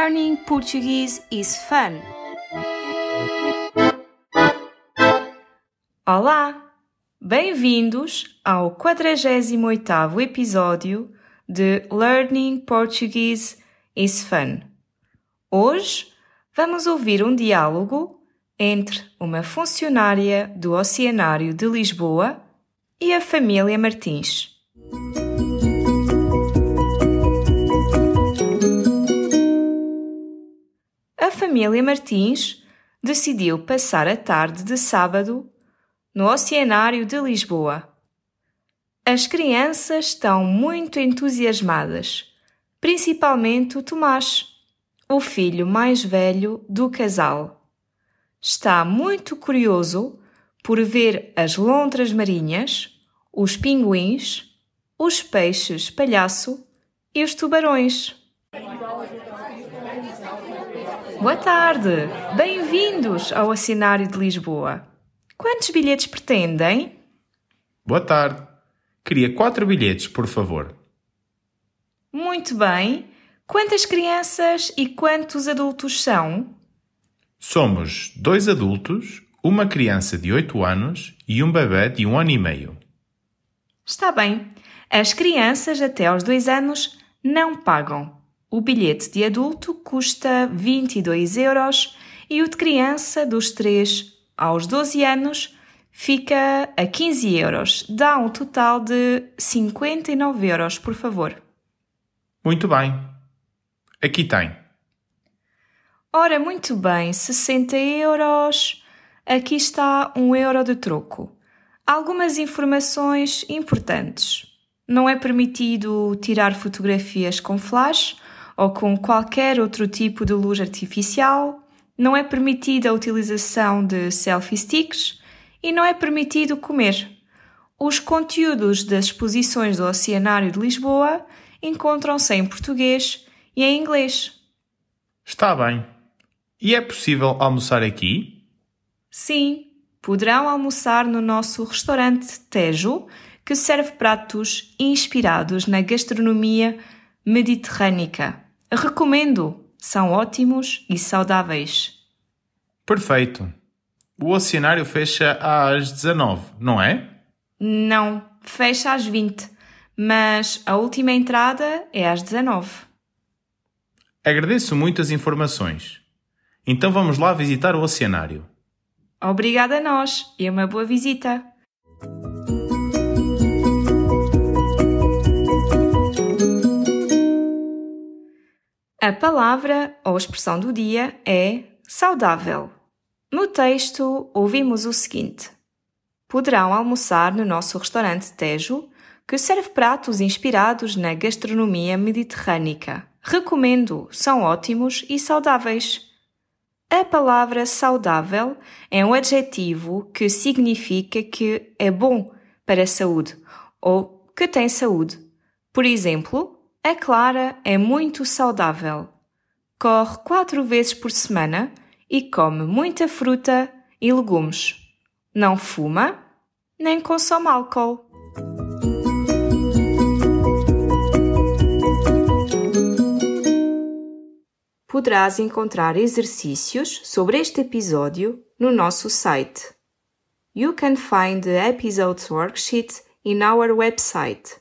Learning Portuguese is fun. Olá! Bem-vindos ao 48º episódio de Learning Portuguese is Fun. Hoje vamos ouvir um diálogo entre uma funcionária do Oceanário de Lisboa e a família Martins. Família Martins decidiu passar a tarde de sábado no Oceanário de Lisboa. As crianças estão muito entusiasmadas, principalmente o Tomás, o filho mais velho do casal. Está muito curioso por ver as lontras marinhas, os pinguins, os peixes palhaço e os tubarões. Boa tarde! Bem-vindos ao Oceanário de Lisboa. Quantos bilhetes pretendem? Boa tarde. Queria quatro bilhetes, por favor. Muito bem. Quantas crianças e quantos adultos são? Somos dois adultos, uma criança de 8 anos e um bebê de um ano e meio. Está bem. As crianças até aos 2 anos não pagam. O bilhete de adulto custa 22 euros e o de criança dos 3 aos 12 anos fica a 15 euros. Dá um total de 59 euros, por favor. Muito bem. Aqui tem. Ora, muito bem, 60 euros. Aqui está um euro de troco. Algumas informações importantes. Não é permitido tirar fotografias com flash ou com qualquer outro tipo de luz artificial. Não é permitida a utilização de selfie sticks e não é permitido comer. Os conteúdos das exposições do Oceanário de Lisboa encontram-se em português e em inglês. Está bem. E é possível almoçar aqui? Sim, poderão almoçar no nosso restaurante Tejo, que serve pratos inspirados na gastronomia mediterrânica. Recomendo, são ótimos e saudáveis. Perfeito. O oceanário fecha às 19, não é? Não, fecha às 20, mas a última entrada é às 19. Agradeço muito as informações. Então vamos lá visitar o oceanário. Obrigada a nós e uma boa visita. A palavra ou expressão do dia é saudável. No texto, ouvimos o seguinte: Poderão almoçar no nosso restaurante Tejo, que serve pratos inspirados na gastronomia mediterrânica. Recomendo, são ótimos e saudáveis. A palavra saudável é um adjetivo que significa que é bom para a saúde ou que tem saúde. Por exemplo, a Clara é muito saudável. Corre quatro vezes por semana e come muita fruta e legumes. Não fuma nem consome álcool. Poderás encontrar exercícios sobre este episódio no nosso site. You can find the episode's worksheet in our website